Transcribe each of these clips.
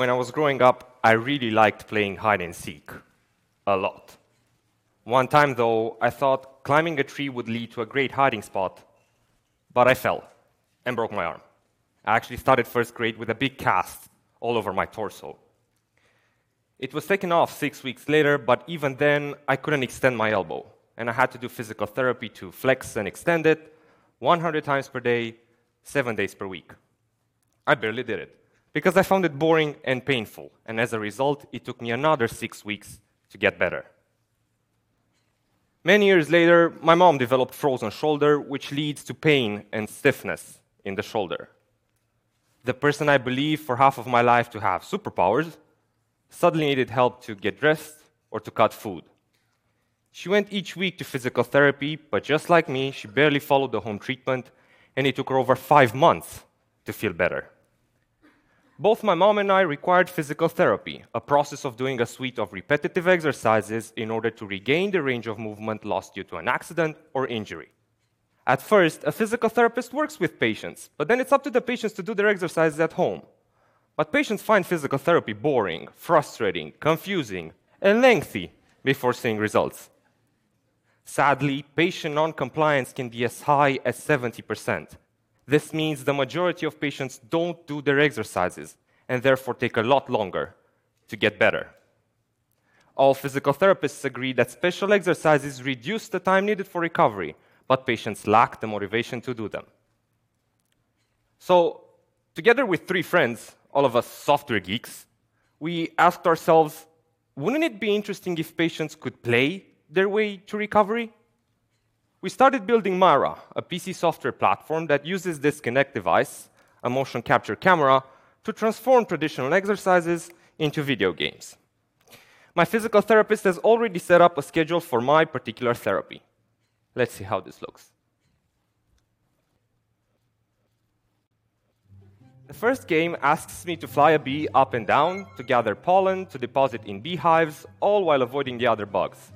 When I was growing up, I really liked playing hide and seek. A lot. One time, though, I thought climbing a tree would lead to a great hiding spot, but I fell and broke my arm. I actually started first grade with a big cast all over my torso. It was taken off six weeks later, but even then, I couldn't extend my elbow, and I had to do physical therapy to flex and extend it 100 times per day, seven days per week. I barely did it because I found it boring and painful, and as a result, it took me another six weeks to get better. Many years later, my mom developed frozen shoulder, which leads to pain and stiffness in the shoulder. The person I believed for half of my life to have superpowers suddenly needed help to get dressed or to cut food. She went each week to physical therapy, but just like me, she barely followed the home treatment, and it took her over five months to feel better. Both my mom and I required physical therapy, a process of doing a suite of repetitive exercises in order to regain the range of movement lost due to an accident or injury. At first, a physical therapist works with patients, but then it's up to the patients to do their exercises at home. But patients find physical therapy boring, frustrating, confusing, and lengthy before seeing results. Sadly, patient non-compliance can be as high as 70%. This means the majority of patients don't do their exercises and therefore take a lot longer to get better. All physical therapists agree that special exercises reduce the time needed for recovery, but patients lack the motivation to do them. So, together with three friends, all of us software geeks, we asked ourselves wouldn't it be interesting if patients could play their way to recovery? We started building MIRA, a PC software platform that uses this Kinect device, a motion capture camera, to transform traditional exercises into video games. My physical therapist has already set up a schedule for my particular therapy. Let's see how this looks. The first game asks me to fly a bee up and down, to gather pollen, to deposit in beehives, all while avoiding the other bugs.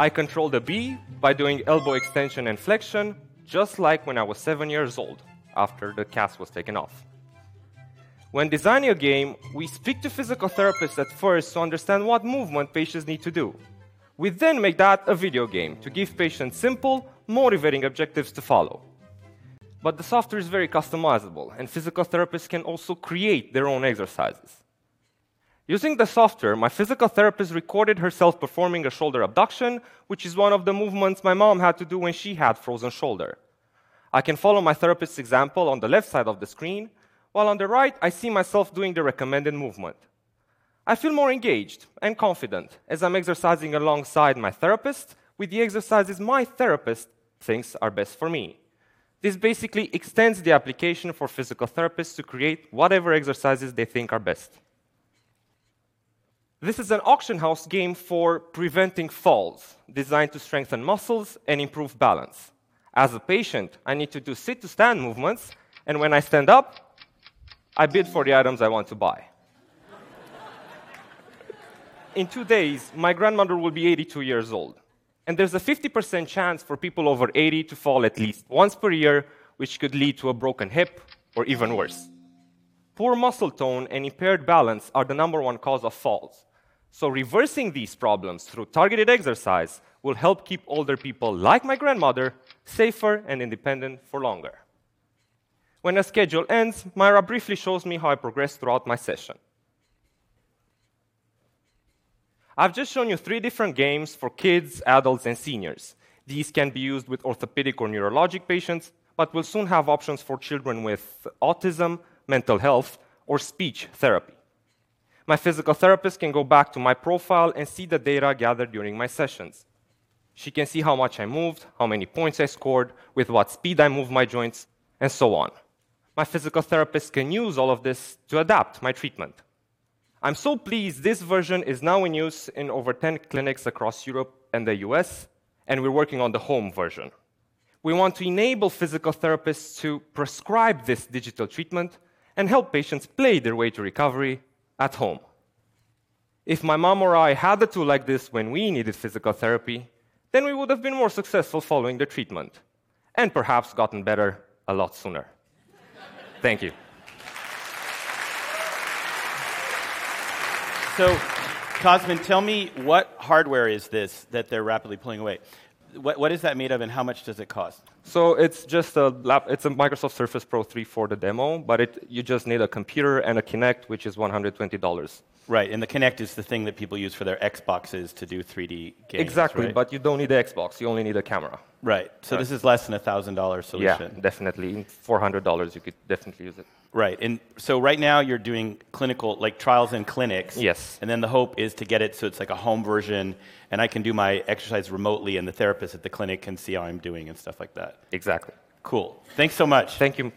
I control the bee by doing elbow extension and flexion, just like when I was seven years old, after the cast was taken off. When designing a game, we speak to physical therapists at first to understand what movement patients need to do. We then make that a video game to give patients simple, motivating objectives to follow. But the software is very customizable, and physical therapists can also create their own exercises. Using the software, my physical therapist recorded herself performing a shoulder abduction, which is one of the movements my mom had to do when she had frozen shoulder. I can follow my therapist's example on the left side of the screen, while on the right, I see myself doing the recommended movement. I feel more engaged and confident as I'm exercising alongside my therapist with the exercises my therapist thinks are best for me. This basically extends the application for physical therapists to create whatever exercises they think are best. This is an auction house game for preventing falls, designed to strengthen muscles and improve balance. As a patient, I need to do sit to stand movements, and when I stand up, I bid for the items I want to buy. In two days, my grandmother will be 82 years old and there's a 50% chance for people over 80 to fall at least once per year, which could lead to a broken hip or even worse. Poor muscle tone and impaired balance are the number one cause of falls. So, reversing these problems through targeted exercise will help keep older people like my grandmother safer and independent for longer. When a schedule ends, MIRA briefly shows me how I progress throughout my session. I've just shown you three different games for kids, adults, and seniors. These can be used with orthopedic or neurologic patients, but we'll soon have options for children with autism, mental health, or speech therapy. My physical therapist can go back to my profile and see the data gathered during my sessions. She can see how much I moved, how many points I scored, with what speed I moved my joints, and so on. My physical therapist can use all of this to adapt my treatment. I'm so pleased this version is now in use in over 10 clinics across Europe and the US, and we're working on the home version. We want to enable physical therapists to prescribe this digital treatment and help patients play their way to recovery at home. If my mom or I had a tool like this when we needed physical therapy, then we would have been more successful following the treatment and perhaps gotten better a lot sooner. Thank you. So, Cosmin, tell me what hardware is this that they're rapidly pulling away? What, what is that made of, and how much does it cost? So it's just a lap, it's a Microsoft Surface Pro 3 for the demo, but it, you just need a computer and a Kinect, which is $120. Right, and the Kinect is the thing that people use for their Xboxes to do 3D games. Exactly, right? but you don't need the Xbox, you only need a camera. right. So Right. this is less than a thousand dollar solution. Yeah, definitely. $400, you could definitely use it. Right, and so right now you're doing clinical, like trials in clinics. Yes. And then the hope is to get it so it's like a home version, and I can do my exercise remotely, and the therapist at the clinic can see how I'm doing and stuff like that. Exactly. Cool. Thanks so much. Thank you.